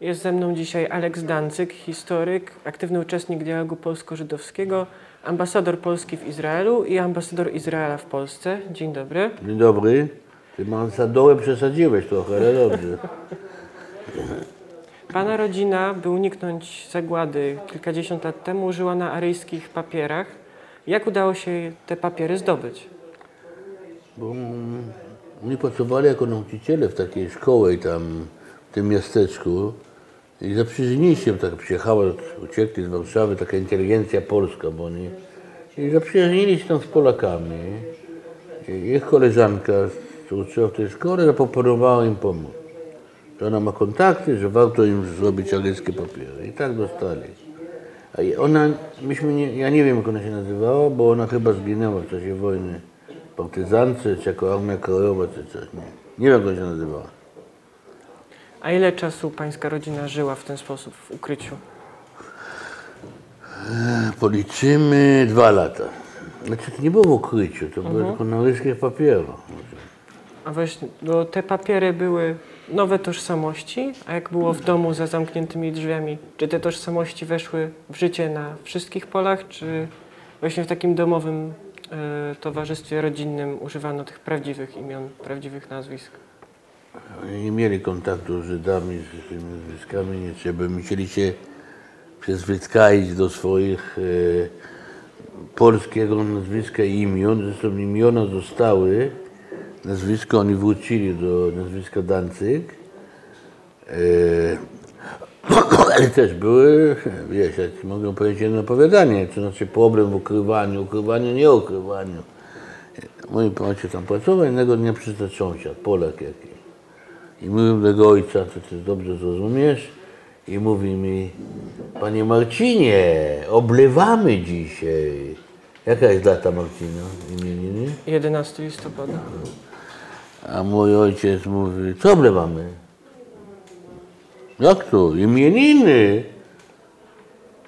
Jest ze mną dzisiaj Aleks Dancyk, historyk, aktywny uczestnik dialogu polsko-żydowskiego, ambasador Polski w Izraelu i ambasador Izraela w Polsce. Dzień dobry. Dzień dobry. Ty ambasadorem przesadziłeś trochę, ale dobrze. Pana rodzina, by uniknąć zagłady kilkadziesiąt lat temu, żyła na aryjskich papierach. Jak udało się te papiery zdobyć? Bo mm, oni pracowali jako nauczyciele w takiej szkole tam w tym miasteczku i zaprzyjaźnili się, tak przyjechała, uciekli z Warszawy, taka inteligencja polska, bo oni i zaprzyjaźnili się tam z Polakami. I ich koleżanka, uczyła w tej szkole, zaproponowała im pomóc. Że ona ma kontakty, że warto im zrobić aryjskie papiery. I tak dostali. A ona, myśmy nie, ja nie wiem jak ona się nazywała, bo ona chyba zginęła w czasie wojny partyzance, czy jako armia krajowa, czy coś. Nie, nie wiem jak ona się nazywała. A ile czasu pańska rodzina żyła w ten sposób, w ukryciu? Policzymy dwa lata. Znaczy to nie było w ukryciu, to było tylko na ryskich papierach. A właśnie, bo te papiery były nowe tożsamości, a jak było w domu za zamkniętymi drzwiami, czy te tożsamości weszły w życie na wszystkich polach, czy właśnie w takim domowym e, towarzystwie rodzinnym używano tych prawdziwych imion, prawdziwych nazwisk? Nie mieli kontaktu z Żydami, z tymi nazwiskami, nie trzeba. Musieli się przyzwyczaić do swoich e, polskiego nazwiska i imion. Zresztą imiona zostały, nazwisko oni wrócili do nazwiska Dancyk. E, ale też były, wiesz, jak mogę powiedzieć jedno opowiadanie, to znaczy problem w ukrywaniu, ukrywaniu, nie ukrywaniu. Mój ojciec tam pracował, jednego dnia przyszedł sąsiad, Polak jakiś. I mówił do jego ojca, to ty dobrze zrozumiesz, i mówi mi, panie Marcinie, oblewamy dzisiaj. Jaka jest data Marcina imieniny? 11 listopada. A mój ojciec mówi, co oblewamy? Jak to? Imieniny.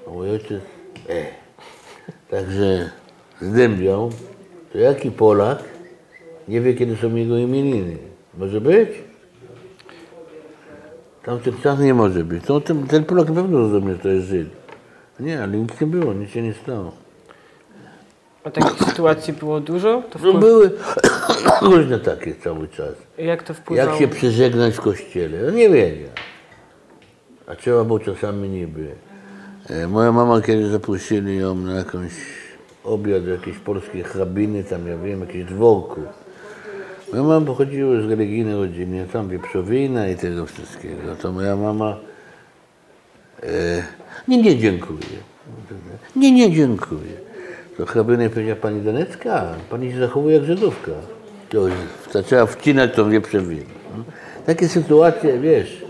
A mój ojciec, e. Także zdębiał, to jaki Polak nie wie, kiedy są jego imieniny? Może być? Tamtych czas nie może być. To ten, ten Polak na pewno rozumie, że to jest Żyd. Nie, ale nic nie było, nic się nie stało. A takich sytuacji było dużo? To No wpływ... były różne takie cały czas. Jak to wpływało? Jak się przeżegnać w kościele? No nie wiedział. A trzeba było czasami niby. E, Moja mama kiedyś zaprosili ją na jakąś obiad do jakiejś polskiej hrabiny, tam ja wiem, jakieś dworku. Moja mama pochodziła z religijnej rodziny, tam wieprzowina i tego wszystkiego. To moja mama e, nie, nie dziękuję. Nie, nie dziękuję. To hrabina powiedziała, pani Danecka, pani się zachowuje jak Żydówka. To zaczęła wcinać tą wieprzowinę. Takie sytuacje, wiesz,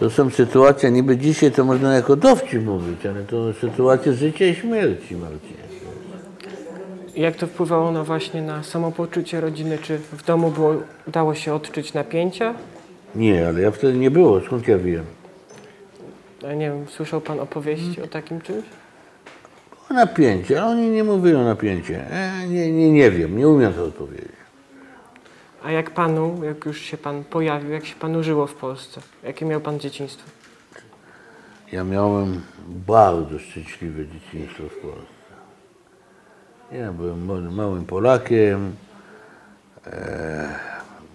to są sytuacje, niby dzisiaj to można jako dowcip mówić, ale to sytuacje życia i śmierci, Marcin. Jak to wpływało na właśnie na samopoczucie rodziny? Czy w domu było, dało się odczuć napięcia? Nie, ale ja wtedy nie było, skąd ja wiem? Ja nie wiem, słyszał pan opowieści o takim czymś? O napięcie, ale oni nie mówili o napięcie. E, nie, nie, nie wiem, nie umiem to odpowiedzieć. A jak panu, jak już się pan pojawił, jak się panu żyło w Polsce? Jakie miał pan dzieciństwo? Ja miałem bardzo szczęśliwe dzieciństwo w Polsce. Ja byłem małym- Polakiem. E,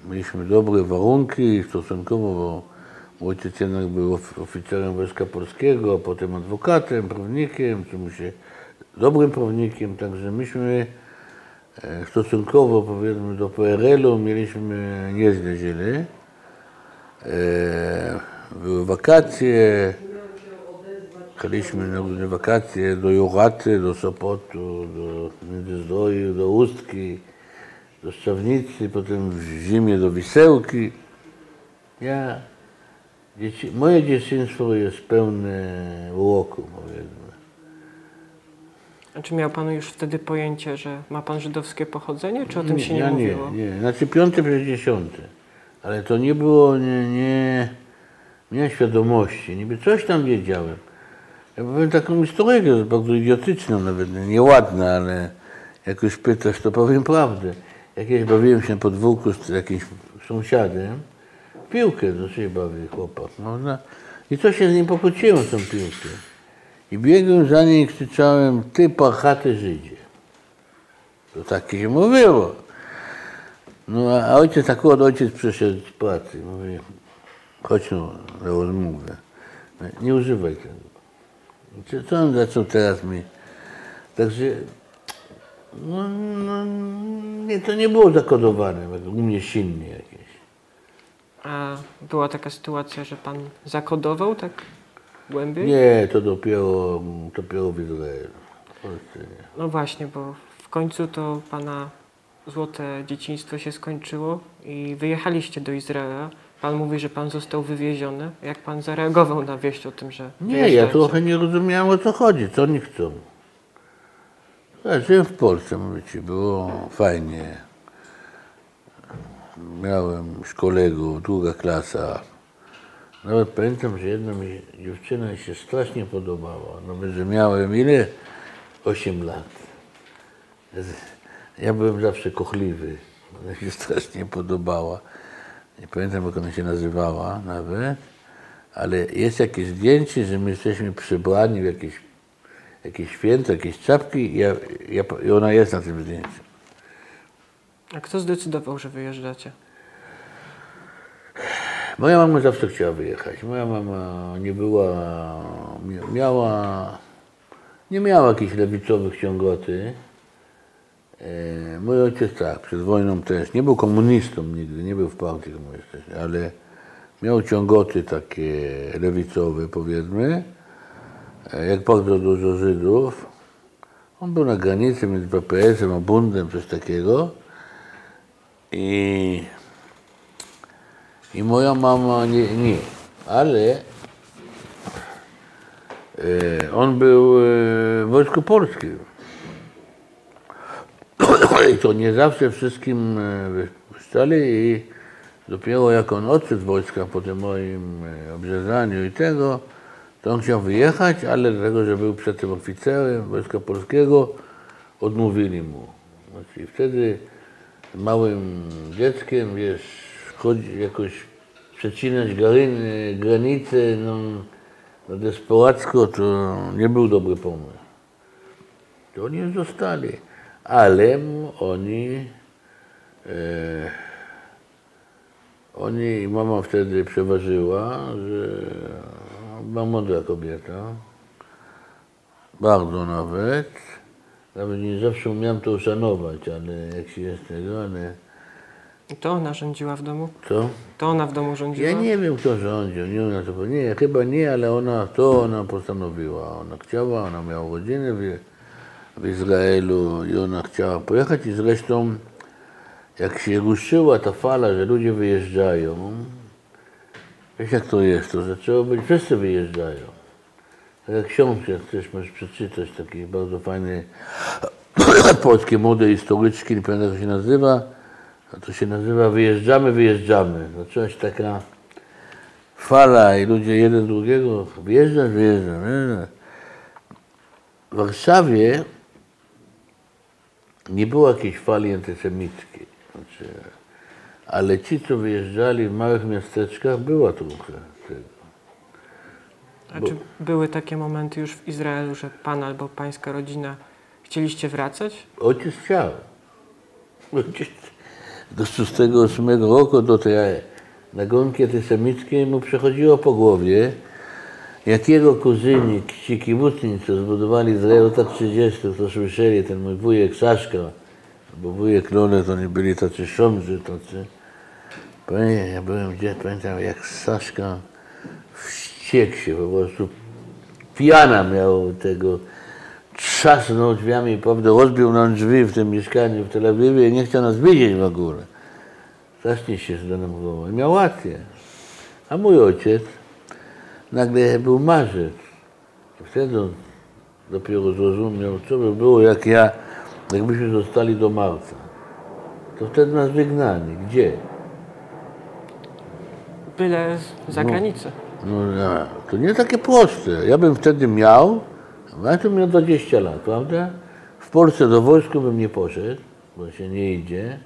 mieliśmy dobre warunki stosunkowo, bo ojciec jednak był of- oficerem Wojska Polskiego, a potem adwokatem, prawnikiem, się dobrym prawnikiem, także myśmy e, stosunkowo powiedzmy do PRL-u mieliśmy nieźle źle. Były wakacje, Jechaliśmy na różne wakacje do Joraty, do Sopotu, do Międzyzdroju, do Ustki, do Szczawnicy, potem w zimie do Wisełki. Ja, dzieci, moje dzieciństwo jest pełne uroku, powiedzmy. A czy miał pan już wtedy pojęcie, że ma pan żydowskie pochodzenie, czy o tym się nie ja mówiło? Nie, nie, znaczy piąte przez dziesiąte. Ale to nie było, nie, nie, nie miałem świadomości, niby coś tam wiedziałem. Ja powiem taką historyjkę, bardzo idiotyczną nawet, nieładna, ale jak już pytasz, to powiem prawdę. Jakieś bawiłem się na podwórku z jakimś sąsiadem, piłkę do siebie bawi chłopak. No, no. I to się z nim pokłóciłem tą piłkę. I biegłem za nim i krzyczałem, ty parchaty Żydzie. To tak się mówiło. No a ojciec, akurat ojciec przyszedł z pracy. Mówi, chodź no, na rozmowę. Nie używaj tego. Co- Co on zaczął teraz mi? Także, no, no nie, to nie było zakodowane, według mnie silnie jakieś. A była taka sytuacja, że pan zakodował tak głębiej? Nie, to dopiero, dopiero w Izraelu. W Polsce nie. No właśnie, bo w końcu to pana złote dzieciństwo się skończyło i wyjechaliście do Izraela. Pan mówi, że pan został wywieziony. Jak pan zareagował na wieść o tym, że Nie, ja trochę nie rozumiałem o co chodzi, co oni chcą. Ja żyłem w Polsce, mówię ci, było fajnie. Miałem kolegów, druga klasa. Nawet pamiętam, że jedna mi dziewczyna się strasznie podobała. Nawet, że miałem ile? 8 lat. Ja byłem zawsze kochliwy. Ona się strasznie podobała. Nie pamiętam, jak ona się nazywała nawet. Ale jest jakieś zdjęcie, że my jesteśmy przebrani w jakieś, jakieś święto, jakieś czapki i, ja, ja, i ona jest na tym zdjęciu. A kto zdecydował, że wyjeżdżacie? Moja mama zawsze chciała wyjechać. Moja mama nie była, mia- miała, nie miała jakichś lewicowych ciągoty. E, Mój ojciec tak, przed wojną też, nie był komunistą nigdy, nie był w partii komunistycznej, ale miał ciągoty takie lewicowe powiedzmy, E, jak bardzo dużo Żydów. On był na granicy między PPS-em a Bundem, coś takiego. I i moja mama nie, nie. ale e, on był e, w Wojsku Polskim. To nie zawsze wszystkim e, wypuszczali i dopiero jak on odszedł z wojska po tym moim e, obrzezaniu i tego, to on chciał wyjechać, ale dlatego, że był przedtem oficerem Wojska Polskiego, odmówili mu. Znaczy, wtedy małym dzieckiem, wiesz, chodzi jakoś przecinać granice, no, no desperacko, to nie był dobry pomysł. To oni zostali, ale oni, e, oni, mama wtedy przeważyła, że była mądra kobieta, bardzo nawet, nawet nie zawsze umiałem to uszanować, ale jak się jest tego, ale I to ona rządziła w domu? co? To ona w domu rządziła? Ja nie wiem, kto rządził, nie umiem to. Nie, chyba nie, ale ona, to ona postanowiła. Ona chciała, ona miała rodzinę w, w Izraelu i ona chciała pojechać i zresztą jak się ruszyła ta fala, że ludzie wyjeżdżają, wiesz jak to jest, to zaczęło być, wszyscy wyjeżdżają. Tak jak książkę chcesz, możesz przeczytać, takiej bardzo fajnej polskiej młodej historyczki, nie pamiętam jak się nazywa, a to się nazywa Wyjeżdżamy, wyjeżdżamy. Zaczęła się taka fala i ludzie jeden drugiego wyjeżdża, wyjeżdża, wyjeżdża. W Warszawie nie było jakiejś fali antysemickiej. Znaczy, ale ci, co wyjeżdżali w małych miasteczkach, była trochę tego. A czy były takie momenty już w Izraelu, że pan albo pańska rodzina chcieliście wracać? Ojciec chciał. Ojciec do 6-8 roku do tej nagonki antysemickiej mu przechodziło po głowie, jak jego kuzyni, ci co zbudowali w latach 30, to słyszeli, ten mój wujek Saszka, bo wujek Lole, to nie byli tacy szomży, tacy. Pamiętam, ja byłem gdzie, pamiętam jak Saszka wściekł się po prostu. Pijana miał tego, trzasnął drzwiami, prawda, rozbił nam drzwi w tym mieszkaniu w Tel Awiwie i nie chciał nas widzieć w ogóle. Strasznie się zdenerwował i miał rację. A mój ojciec nagle był marzec. Wtedy dopiero zrozumiał, co by było, jak ja, jakbyśmy zostali do marca. To wtedy nas wygnali. Gdzie? Byle za granicę. No, ja- to nie takie proste. Ja bym wtedy miał, ja to miał 20 lat, prawda? W Polsce do wojsku bym nie poszedł, bo się nie idzie.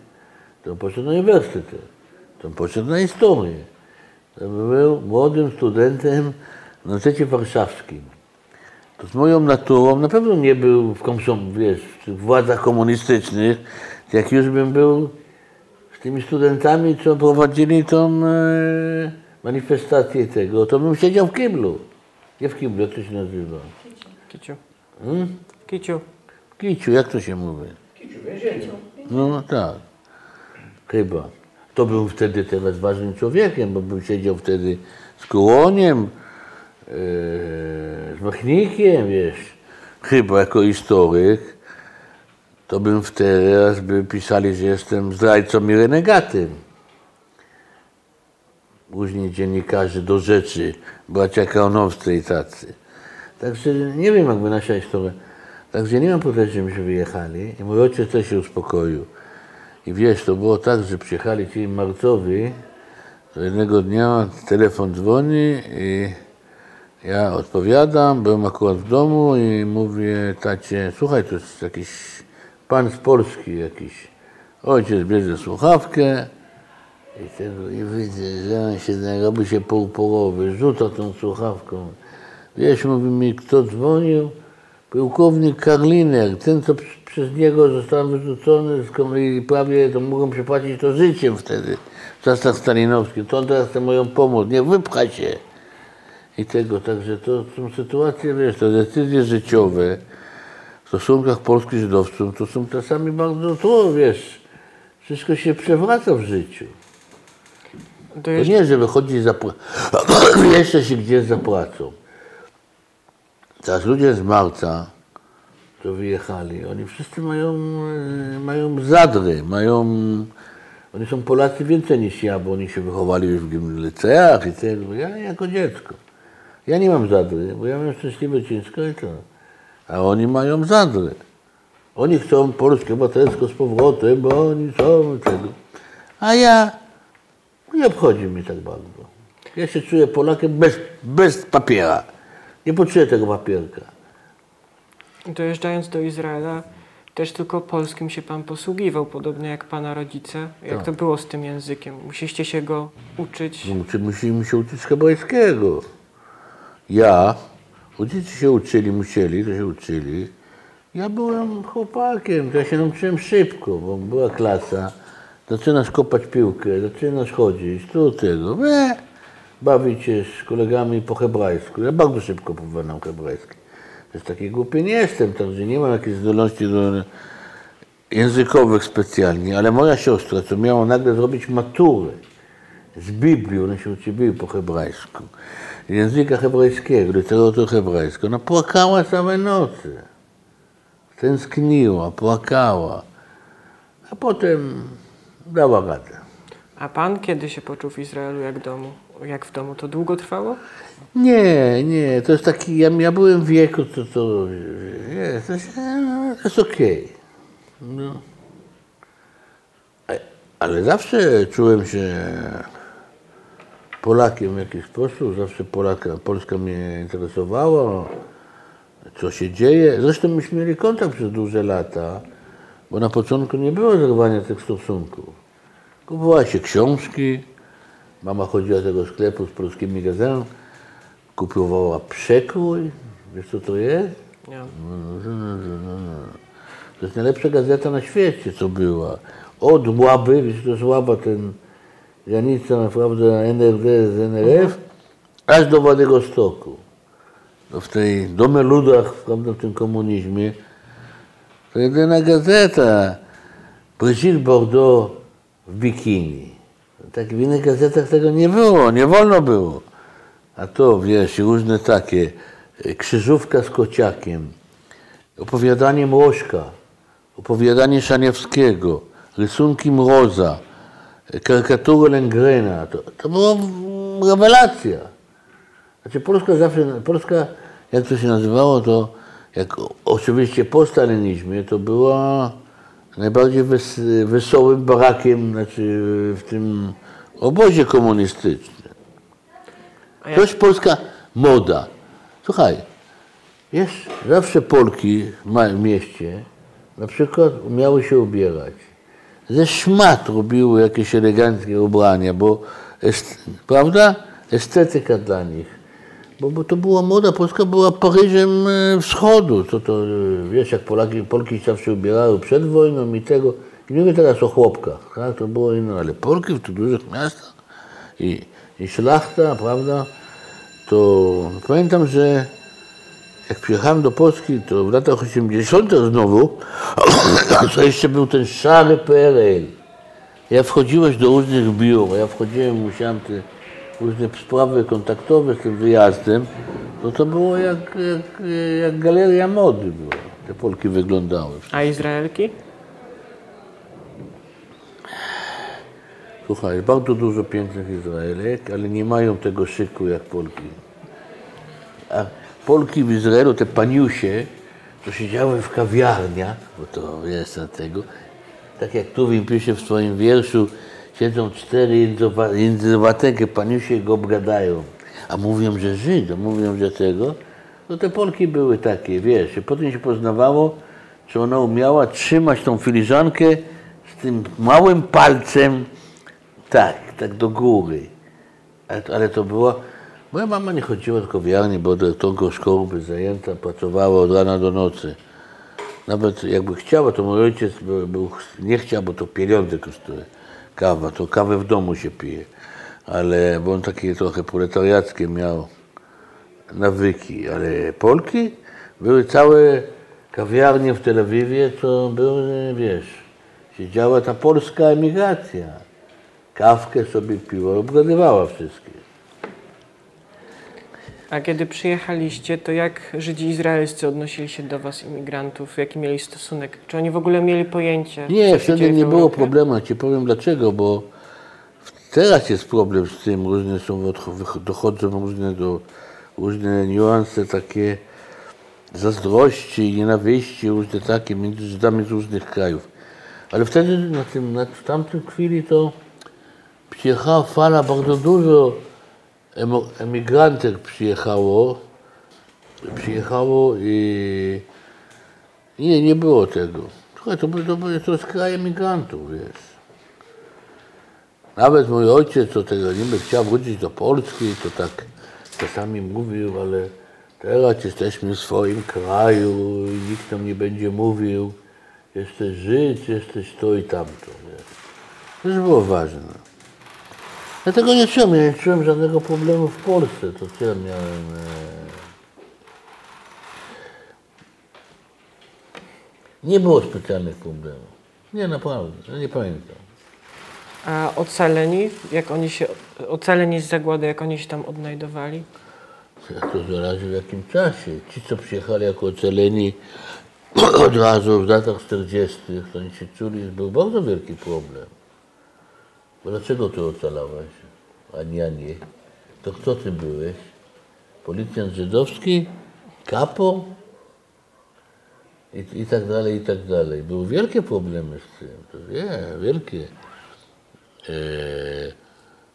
To poszedł na uniwersytet. To poszedł na historię. Był młodym studentem na Uniwersytecie Warszawskim. To z moją naturą na pewno nie był w, komsom, wiesz, w tych władzach komunistycznych, jak już bym był z tymi studentami, co prowadzili tą e, manifestację tego, to bym siedział w kiblu. Nie w kiblu, jak to się nazywa? Kiciu. Hmm? Kiciu. W kiciu, jak to się mówi? No tak, chyba. To był wtedy teraz ważnym człowiekiem, bo był siedział wtedy z Kołoniem, yy, z Machnikiem, wiesz, chyba jako historyk. To bym wtedy teraz by pisali, że jestem zdrajcą i renegatem. Później dziennikarze do rzeczy, bracia Kaunowscy i tacy. Także nie wiem, jakby nasza historia. Także nie mam pretensji, żebyśmy wyjechali. I mój ojciec też się uspokoił. I wiesz, to było tak, że przyjechali ci marcowi, to jednego dnia telefon dzwoni i ja odpowiadam, byłem akurat w domu i mówię tacie, słuchaj, to jest jakiś pan z Polski jakiś. Ojciec bierze słuchawkę i, tego, i widzę, że on się robi się półporowy, rzuca tą słuchawką. Wiesz, mówi mi, kto dzwonił? Pułkownik Karliner, ten, co przez niego został wyrzucony z i prawie to mogą przepłacić to życiem wtedy, w czasach stalinowskich. To on teraz chce moją pomoc, nie wypchaj się. I tego, także to są sytuacje, wiesz, to decyzje życiowe w stosunkach polskich żydowców, to są czasami bardzo to, wiesz, wszystko się przewraca w życiu. To To jeszcze, nie, że wychodzi za pracą, jeszcze się gdzieś za pracą. Teraz ludzie z marca, to wyjechali, oni wszyscy mają, e, mają zadry, mają, oni są Polacy więcej niż ja, bo oni się wychowali już w liceach i tego. Ja jako dziecko. Ja nie mam zadry, bo ja mam szczęśliwe dziecko i to. A oni mają zadry. Oni chcą polskie obywatelstwo z powrotem, bo oni są tego. A ja nie obchodzi mnie tak bardzo. Ja się czuję Polakiem bez, bez papiera. Nie potrzebuję tego papierka. dojeżdżając do Izraela, też tylko polskim się pan posługiwał, podobnie jak pana rodzice. Jak Tak. to było z tym językiem? Musieliście się go uczyć? Uczy, musimy się uczyć hebrajskiego. Ja, rodzice się uczyli, musieli, to się uczyli. Ja byłem chłopakiem, to ja się nauczyłem szybko, bo była klasa. Zaczynasz kopać piłkę, zaczynasz chodzić, tu tego. We, bawić się z kolegami po hebrajsku. Ja bardzo szybko powiadam hebrajski. Też taki głupi nie jestem, także nie mam jakiejś zdolności do językowych specjalnie, ale moja siostra, co miała nagle zrobić maturę z Biblii, ona się uczyła po hebrajsku, języka hebrajskiego, literatury hebrajskiej, ona płakała całe noce. Tęskniła, płakała, a potem dała radę. A pan kiedy się poczuł w Izraelu jak, domu, jak w domu? To długo trwało? Nie, nie, to jest taki, ja, ja byłem w wieku, to, to, nie, to jest, to jest okej. No. A- Ale zawsze czułem się Polakiem w jakiś sposób, zawsze Polaka, Polska mnie interesowała, co się dzieje. Zresztą myśmy mieli kontakt przez duże lata, bo na początku nie było zerwania tych stosunków. Kupowała się książki, mama chodziła do tego sklepu z polskimi gazetami, kupowała przekrój, wiesz co to jest? Nie. To jest najlepsza gazeta na świecie, co była. Od Łaby, wiesz, to jest Łaba, ten granica naprawdę NRD z NRF, aż do Władywostoku. To w tej Dome Ludach, prawda, w tym komunizmie, to jedyna gazeta. Brigitte Bordeaux w bikini. Tak w innych gazetach tego nie było, nie wolno było. A to, wiesz, różne takie, e, krzyżówka z kociakiem, opowiadanie Mrożka, opowiadanie Szaniewskiego, rysunki Mroza, e, karykatury Lengrena. To, to była rewelacja. Znaczy Polska zawsze, Polska, jak to się nazywało, to jak oczywiście po stalinizmie, to była najbardziej wes, wesołym barakiem, znaczy w tym obozie komunistycznym. To jest polska moda. Słuchaj, jest zawsze Polki w małym mieście, na przykład umiały się ubierać. Ze szmat robiły jakieś eleganckie ubrania, bo est, prawda? Estetyka dla nich. Bo, bo to była moda, Polska była Paryżem e, wschodu. To, to, e, wiesz, jak Polaki, Polki zawsze ubierały przed wojną i tego. Mówię teraz o chłopkach, tak? to było inne, ale Polki w tych dużych miastach i, i szlachta, prawda? To pamiętam, że jak przyjechałem do Polski, to w latach 80. znowu, to jeszcze był ten szary PRL. Ja wchodziłeś do różnych biur, ja wchodziłem, musiałem te różne sprawy kontaktowe z tym wyjazdem, to to było jak, jak, jak galeria mody była. Te Polki wyglądały. A Izraelki? Słuchaj, bardzo dużo pięknych Izraelek, ale nie mają tego szyku jak Polki. A Polki w Izraelu, te paniusie, to siedziały w kawiarniach, bo to jest na tego, tak jak tu pisze w swoim wierszu, siedzą cztery jędzowa- jędzowateke paniusie go obgadają. A mówią, że Żyd, mówią, że tego. No te Polki były takie, wiesz, potem się poznawało, czy ona umiała trzymać tą filiżankę z tym małym palcem, tak, tak do góry. Ale, ale to było, moja mama nie chodziła do kawiarni, bo dyrektorką szkoły by zajęta, pracowała od rana do nocy. Nawet jakby chciała, to mój ojciec był, był, nie chciał, bo to pieniądze kosztuje. Kawa, to kawę w domu się pije. Ale, bo on takie trochę proletariackie miał nawyki. Ale Polki były całe kawiarnie w Tel Awiwie, to były, wiesz, siedziała ta polska emigracja. Kawkę sobie piła, obgadywała wszystkie. A kiedy przyjechaliście, to jak Żydzi izraelscy odnosili się do was, imigrantów? Jaki mieli stosunek? Czy oni w ogóle mieli pojęcie? Nie, wtedy nie było problemu. Ci powiem dlaczego, bo teraz jest problem z tym, różne są, dochodzą różne, do, różne niuanse takie zazdrości, nienawiści, różne takie między Żydami z różnych krajów. Ale wtedy na tym, na, tamtym chwili to przyjechała fala, bardzo dużo emigrantek przyjechało, przyjechało i nie, nie było tego. Słuchaj, to, to, to jest kraj emigrantów, wiesz. Nawet mój ojciec, co tego niby chciał wrócić do Polski, to tak czasami mówił, ale teraz jesteśmy w swoim kraju i nikt nam nie będzie mówił, jesteś Żyd, jesteś to i tamto, wiesz. To już było ważne. Ja tego nie czułem, ja nie czułem żadnego problemu w Polsce, to co ja miałem... E... Nie było specjalnych problemów. Nie, naprawdę, ja nie pamiętam. A ocaleni, jak oni się, ocaleni z zagłady, jak oni się tam odnajdowali? Jak to zależy w jakim czasie. Ci, co przyjechali jako ocaleni od razu w latach 40., to oni się czuli, był bardzo wielki problem. Dlaczego ty ocalałeś, a nie ja nie? To kto ty byłeś? Policjant żydowski? Kapo? I, I tak dalej, i tak dalej. Były wielkie problemy z tym. To nie, wielkie. E,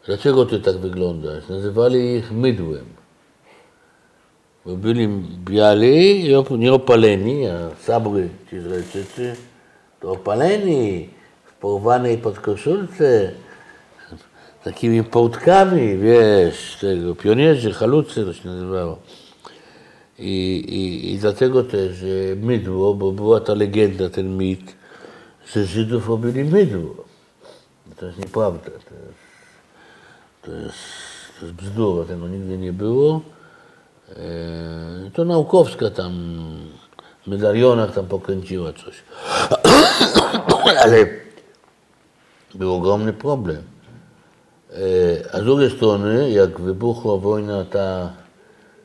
dlaczego ty tak wyglądasz? Nazywali ich mydłem. Bo byli biali i op- nieopaleni, a sabry ci Izraelczycy to opaleni w porwanej podkoszulce, takimi połtkami, wiesz, tego, pionierzy, halucy to się nazywało. I, i, I dlatego też że mydło, bo była ta legenda, ten mit, że Żydów obili mydło. To jest nieprawda. To jest, to jest, to jest bzdura, tego nigdy nie było. E, To naukowska tam w medalionach tam pokręciła coś. Ale był ogromny problem. E, A z drugiej strony, jak wybuchła wojna ta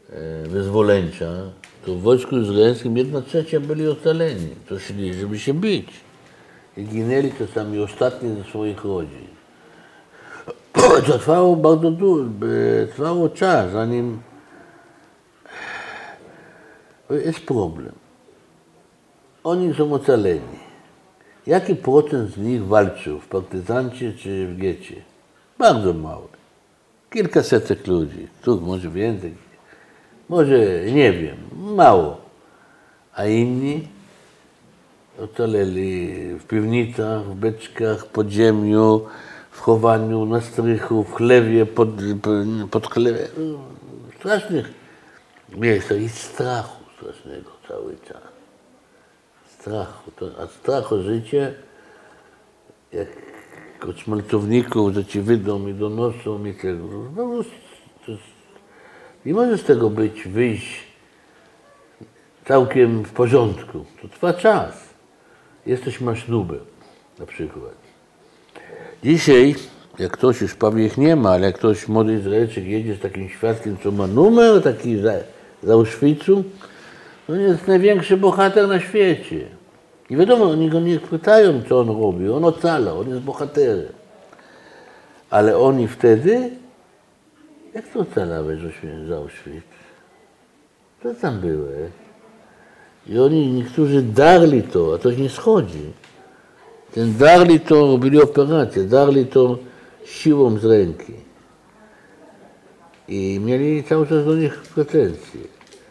e, wyzwoleńcza, to w wojsku izraelskim jedna trzecia byli ocaleni. To szli, żeby się bić. I ginęli czasami ostatni ze swoich rodzin. To trwało bardzo długo, trwało czas, zanim jest problem. Oni są ocaleni. Jaki procent z nich walczył w partyzancie czy w getcie? Bardzo mały. Kilkasetek ludzi, tu może więcej, może nie wiem, mało. A inni ocaleli w piwnicach, w beczkach, w podziemiu, w chowaniu, na strychu, w chlewie, pod, pod chlewie. Strasznych miejscach i strachu strasznego cały czas. Strachu. To, a strach o życie, jak od że ci wydą i donoszą i tego. No, to jest, nie może z tego być, wyjść całkiem w porządku. To trwa czas. Jesteś masz nubę, na przykład. Dzisiaj, jak ktoś już ich nie ma, ale jak ktoś młody Izraelczyk jedzie z takim świadkiem, co ma numer taki za, za Auschwitzu, on jest największy bohater na świecie. Nie wiadomo, oni go nie pytają, co on robi. On ocala, on jest bohaterem. Ale oni wtedy, jak to ocalałeś z Auschwitz? Co tam byłeś? I oni, niektórzy darli to, a to nie schodzi. Ten darli to, robili operację, darli to siłą z ręki. I mieli cały czas do nich pretensje.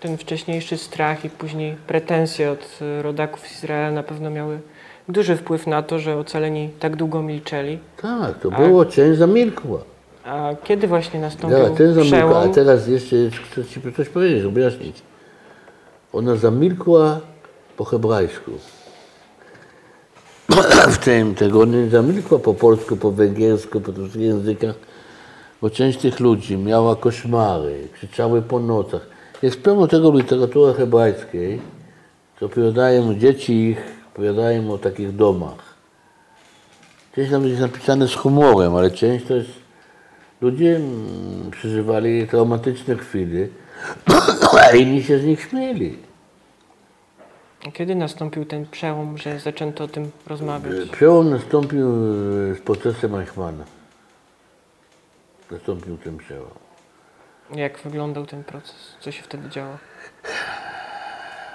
Ten wcześniejszy strach i później pretensje od rodaków z Izraela na pewno miały duży wpływ na to, że ocaleni tak długo milczeli. Tak, to było, część zamilkła. A kiedy właśnie nastąpił Ja, część zamilkła, a przełom? teraz jeszcze chcę Ci coś powiedzieć, objaśnić. Ona zamilkła po hebrajsku. W tym tego nie zamilkła po polsku, po węgiersku, po tych językach, bo część tych ludzi miała koszmary, krzyczały po nocach. Jest pełno tego literatury hebrajskiej, co opowiadają dzieci ich, opowiadają o takich domach. Część nawet jest napisane z humorem, ale część to jest... Ludzie mm, przeżywali traumatyczne chwile, a inni się z nich śmieli. Kiedy nastąpił ten przełom, że zaczęto o tym rozmawiać? Przełom nastąpił e, z procesem Eichmana. Nastąpił ten przełom. Jak wyglądał ten proces? Co się wtedy działo?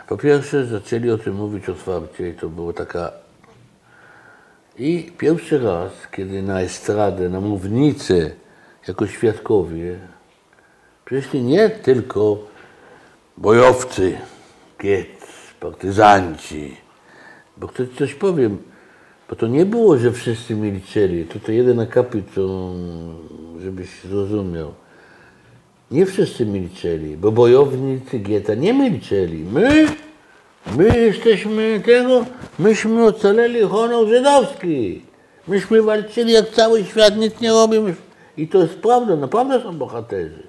Po pierwsze zaczęli o tym mówić otwarcie i to było taka... I pierwszy raz, kiedy na estradę, na mównicę, jako świadkowie, przyszli nie tylko bojowcy, giec, partyzanci, bo ktoś coś powiem, bo to nie było, że wszyscy milczeli, to jeden akapit, żebyś zrozumiał. Nie wszyscy milczeli, bo bojownicy Gieta nie milczeli. My, my jesteśmy tego, myśmy ocaleli honor żydowski. Myśmy walczyli jak cały świat, nic nie robimy. I to jest prawda, naprawdę są bohaterzy.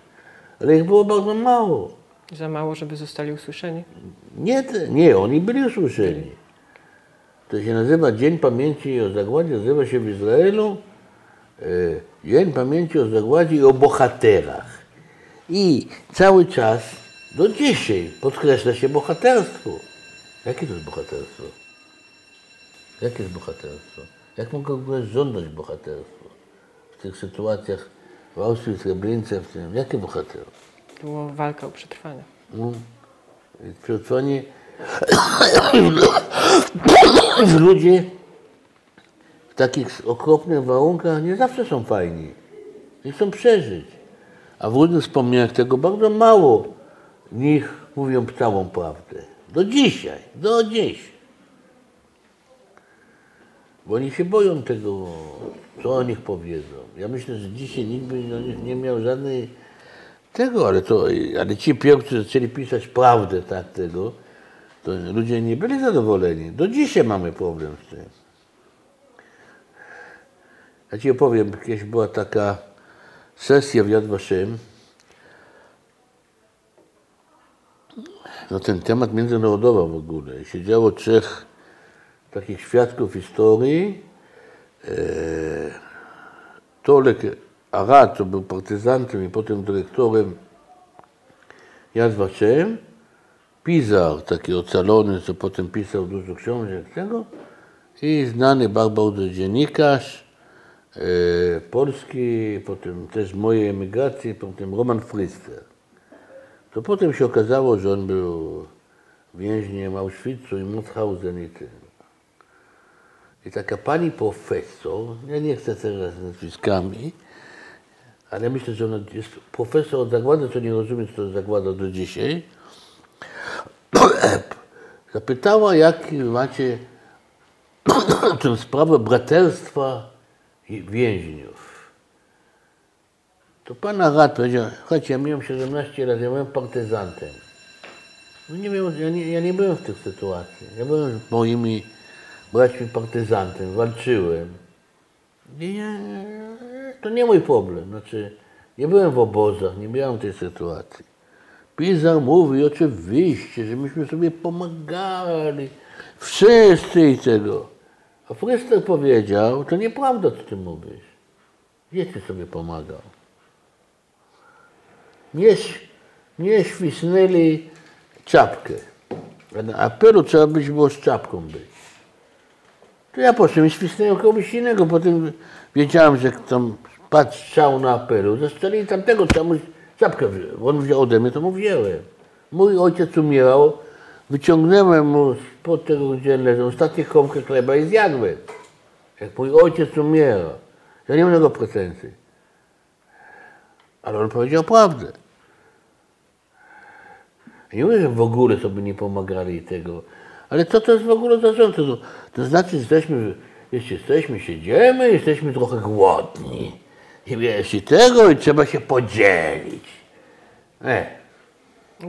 Ale ich było bardzo mało. Za mało, żeby zostali usłyszeni? Nie, nie, oni byli usłyszeni. To się nazywa Dzień Pamięci o Zagładzie, nazywa się w Izraelu e, Dzień Pamięci o Zagładzie i o bohaterach. I cały czas, do dzisiaj, podkreśla się bohaterstwo. Jakie to jest bohaterstwo? Jakie jest bohaterstwo? Jak mogę w ogóle żądać bohaterstwa? W tych sytuacjach w Auschwitz, Treblince, w tym, jakie bohaterstwo? Było walka o przetrwanie. No, przetrwanie ludzie w takich okropnych warunkach nie zawsze są fajni. Nie chcą przeżyć. A w różnych wspomnieniach tego bardzo mało nich mówią całą prawdę. Do dzisiaj, do dziś. Bo oni się boją tego, co o nich powiedzą. Ja myślę, że dzisiaj nikt by nie miał żadnej tego, ale, to, ale ci pierwsi zaczęli pisać prawdę tak tego, to ludzie nie byli zadowoleni. Do dzisiaj mamy problem z tym. Ja ci opowiem, kiedyś była taka sesja w Yad Vashem no ten temat międzynarodowy w ogóle. Siedziało trzech takich świadków historii. E, Tolek Arad, co był partyzantem i potem dyrektorem Yad Vashem. Pizar, taki ocalony, co potem pisał dużo książek tego. I znany bardzo dziennikarz polski, potem też mojej emigracji, potem Roman Frister. To potem się okazało, że on był więźniem Auschwitzu i Mauthausen i tym. I taka pani profesor, ja nie chcę teraz nazwiskami, ale myślę, że ona jest profesor od zagłady, co nie rozumie, co to zagłada do dzisiaj. Zapytała, jak macie tę sprawę braterstwa więźniów. To pan Agat powiedział, chodźcie, ja miałem 17 lat, ja byłem partyzantem. No nie wiem, ja nie, ja nie byłem w tych sytuacjach. Ja byłem z moimi braćmi partyzantem, walczyłem. Ja, to nie mój problem. Znaczy, nie byłem w obozach, nie miałem tej sytuacji. Pizar mówi oczywiście, że myśmy sobie pomagali. Wszyscy i tego. A Fryster powiedział, to nieprawda, co ty mówisz. Gdzie ty sobie pomagał? Nie, nie świsnęli czapkę. A na apelu trzeba być było z czapką być. To ja poszedłem i świsnąłem kogoś innego. Potem wiedziałem, że tam padł strzał na apelu. Zastrzelili tamtego, trzeba mu czapkę. On wziął ode mnie, to mu wziąłem. Mój ojciec umierał. Wyciągnąłem mu spod tego, gdzie leżał, ostatni kromkę chleba i zjadłem. Jak mój ojciec umierał. Ja nie mam tego pretensji. Ale on powiedział prawdę. Nie mówię, że w ogóle sobie nie pomagali tego, ale co to jest w ogóle za rząd? To, to znaczy, jesteśmy, jeśli jesteśmy, siedzimy, jesteśmy trochę głodni. I wiesz, i tego, i trzeba się podzielić. E,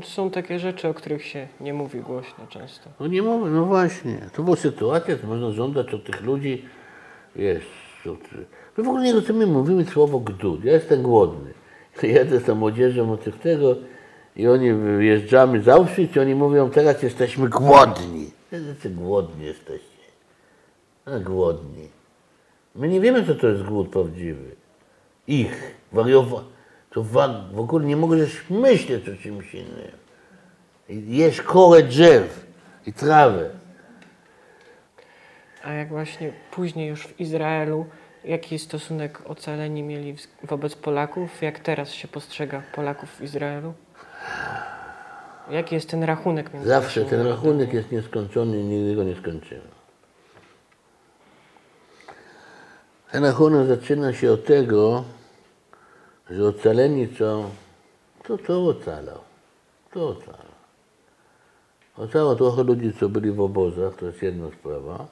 są takie rzeczy, o których się nie mówi głośno często. no nie mówię, no właśnie. To była sytuacja, to można żądać od tych ludzi, jest, my w ogóle nie rozumiemy, mówimy słowo gdud, ja jestem głodny. Jedę z tą młodzieżą od tych tego i oni wyjeżdżamy z Auschwitz i oni mówią, teraz jesteśmy głodni. Jacy głodni jesteście. A głodni. My nie wiemy, co to jest głód prawdziwy. Ich, wariowa. To w ogóle nie możesz myśleć o czymś innym. I Jesz korę drzew i trawę. A jak właśnie później już w Izraelu, jaki stosunek ocaleni mieli wobec Polaków? Jak teraz się postrzega Polaków w Izraelu? Jaki jest ten rachunek między Zawsze ten rachunek jest nieskończony i nigdy go nie skończymy. Ten rachunek zaczyna się od tego, że ocaleni co? To co ocalał? To ocalał. Ocalało trochę ludzi, co byli w obozach, to jest jedna sprawa.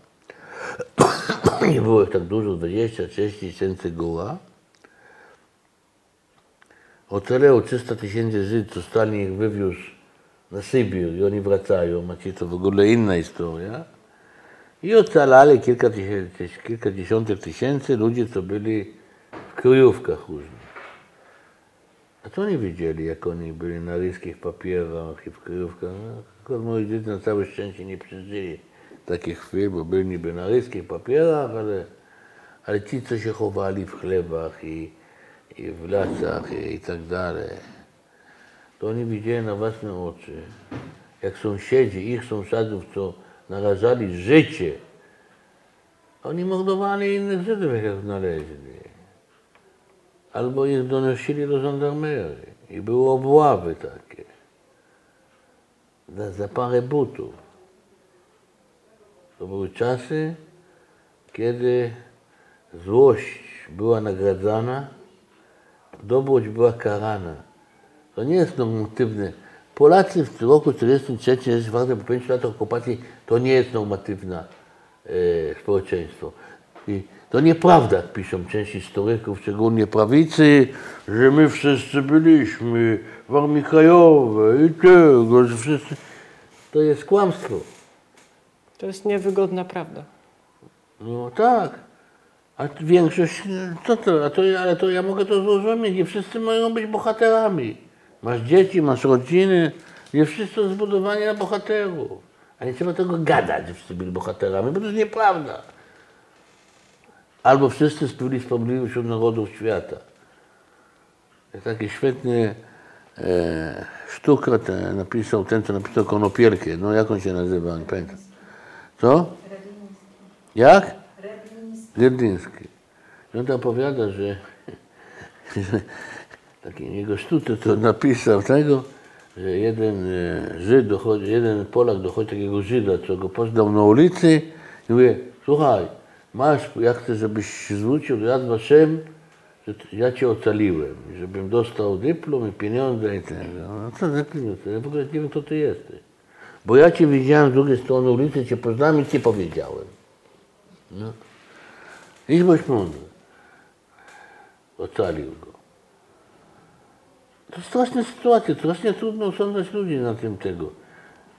Nie było ich tak dużo, 20-30 tysięcy góra. Ocalało 300 tysięcy Żydów, Stalin ich wywiózł na Sybir i oni wracają, macie to w ogóle inna historia. I ocalali kilka tysięcy, kilkadziesiątek tysięcy ludzi, co byli w kryjówkach różnych. A co oni wiedzieli, jak oni byli na ryskich papierach i w kryjówkach? No, moi dzieci na całe szczęście nie przeżyli takich chwil, bo byli niby na ryskich papierach, ale, ale ci, co się chowali w chlebach i, i w lasach i, i tak dalej, to oni widzieli na własne oczy, jak sąsiedzi, ich sąsiadów, co narażali życie, oni mordowali innych Żydów, jak znaleźli. Albo ich donosili do żandarmerii. I były obławy takie. Za, za parę butów. To były czasy, kiedy złość była nagradzana, dobroć była karana. To nie jest normatywne. Polacy w roku 1943, po 5 latach okupacji, to nie jest normatywne e, społeczeństwo. I to nieprawda, jak piszą część historyków, szczególnie prawicy, że my wszyscy byliśmy w Armii Krajowej i tego, że wszyscy... To jest kłamstwo. To jest niewygodna prawda. No tak. A większość, co to, a to, ale to ja mogę to zrozumieć, nie wszyscy mają być bohaterami. Masz dzieci, masz rodziny, nie wszyscy są zbudowani na bohaterów. A nie trzeba tego gadać, że wszyscy byli bohaterami, bo to jest nieprawda. Albo wszyscy byli sprawiedliwi wśród narodów świata. Jest taki świetny e, sztuka ten, napisał, ten co napisał Konopierkę, no jak on się nazywa, nie pamiętam. Co? Jak? Rybliński. I on tam opowiada, że, że taki jego sztuce to napisał tego, że jeden e, Żyd dochodzi, jeden Polak dochodzi takiego Żyda, co go poznał na ulicy i mówi, słuchaj, masz, ja chcę, żebyś zwrócił do Yad Vashem, że ja cię ocaliłem, żebym dostał dyplom i pieniądze i tego. No co za pieniądze? Ja w ogóle nie wiem, kto ty jesteś. Bo ja cię widziałem z drugiej strony ulicy, cię poznałem i ci powiedziałem. No. Idź bądź mądry. Ocalił go. To straszna sytuacja, strasznie trudno osądzać ludzi na tym tego.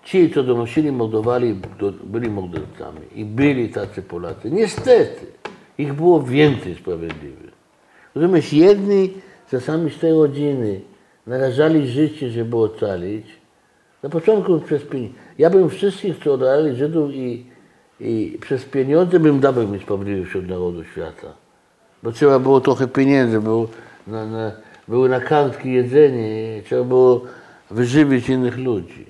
Ci, co donosili, mordowali, do, byli mordercami. I byli tacy Polacy. Niestety, ich było więcej sprawiedliwych. Rozumiesz, jedni czasami z tej rodziny narażali życie, żeby ocalić. Na początku przez pieniądze. Ja bym wszystkich, co oddali Żydów i, i przez pieniądze bym dawał mi sprawiedliwych wśród narodu świata. Bo trzeba było trochę pieniędzy, było na, na, na kartki jedzenie, trzeba było wyżywić innych ludzi.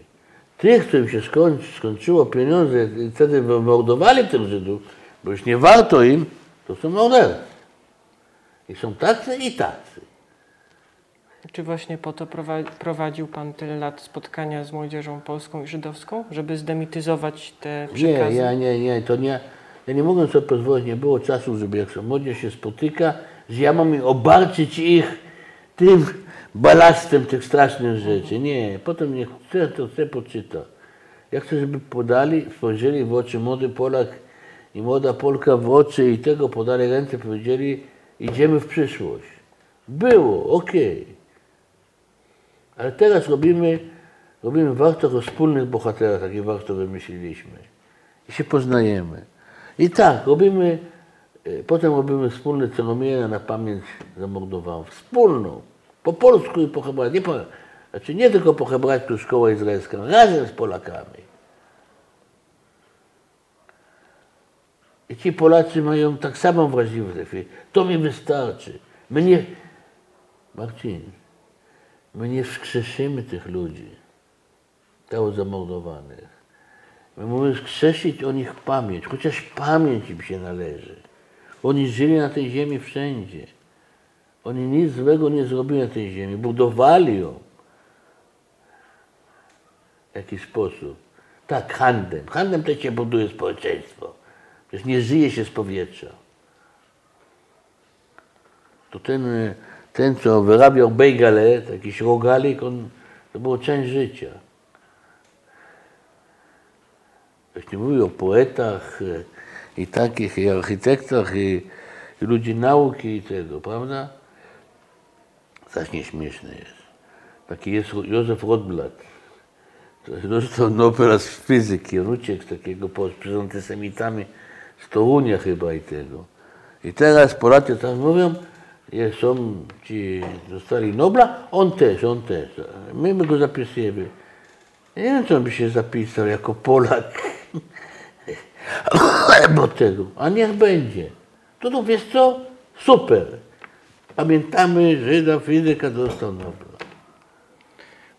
Tych, którym się skończy, skończyło pieniądze i wtedy mordowali tych Żydów, bo już nie warto im, to są mordercy. I są tacy i tacy. Czy właśnie po to prowa- prowadził Pan tyle lat spotkania z młodzieżą polską i żydowską, żeby zdemityzować te Nie, przekazy? ja nie, nie, to nie. Ja nie mogłem sobie pozwolić, nie było czasu, żeby jak młodzież się spotyka, że ja mam obarczyć ich tym balastem tych strasznych rzeczy. Nie, potem niech chce, to chce poczyta. Ja chcę, żeby podali, spojrzeli w oczy młody Polak i młoda Polka w oczy i tego podali ręce, powiedzieli, idziemy w przyszłość. Było, okej. Ale teraz robimy, robimy warto o wspólnych bohaterach, takie warto wymyśliliśmy. I się poznajemy. I tak, robimy, potem robimy wspólne ceremonię na pamięć zamordowaną. Wspólną. Po polsku i po hebrajsku. Nie, po, znaczy nie tylko po hebrajsku szkoła izraelska, razem z Polakami. I ci Polacy mają tak samo wrażliwość. To mi wystarczy. My nie, Marcin, my nie wskrzeszymy tych ludzi, tego zamordowanych. My możemy wskrzesić o nich pamięć, chociaż pamięć im się należy. Oni żyli na tej ziemi wszędzie. Oni nic złego nie zrobili na tej ziemi, budowali ją w jakiś sposób. Tak, handlem. Handlem też się buduje społeczeństwo. Przecież nie żyje się z powietrza. To ten, ten co wyrabiał bejgale, jakiś rogalik, on, to było część życia. Ktoś nie mówi o poetach i takich, i architektach, i, i ludzi nauki i tego, prawda? Zaś nieśmieszne jest. Taki jest Józef. To jest dostał Nobela z fizyki. Z takiego przed antysemitami z Torunia chyba i tego. I teraz Polacy tak mówią, są ci, dostali Nobla, on też, on też. My, my go zapisujemy. Nie wiem, co on by się zapisał jako Polak. Bo tego. A niech będzie. To to wiesz co? Super. Pamiętamy, Żyda fizyka dostał Nobla.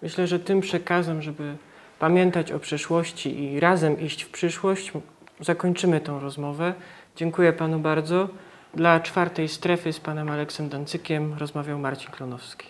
Myślę, że tym przekazem, żeby pamiętać o przeszłości i razem iść w przyszłość, zakończymy tą rozmowę. Dziękuję Panu bardzo. Dla czwartej strefy z Panem Aleksem Dancykiem rozmawiał Marcin Klonowski.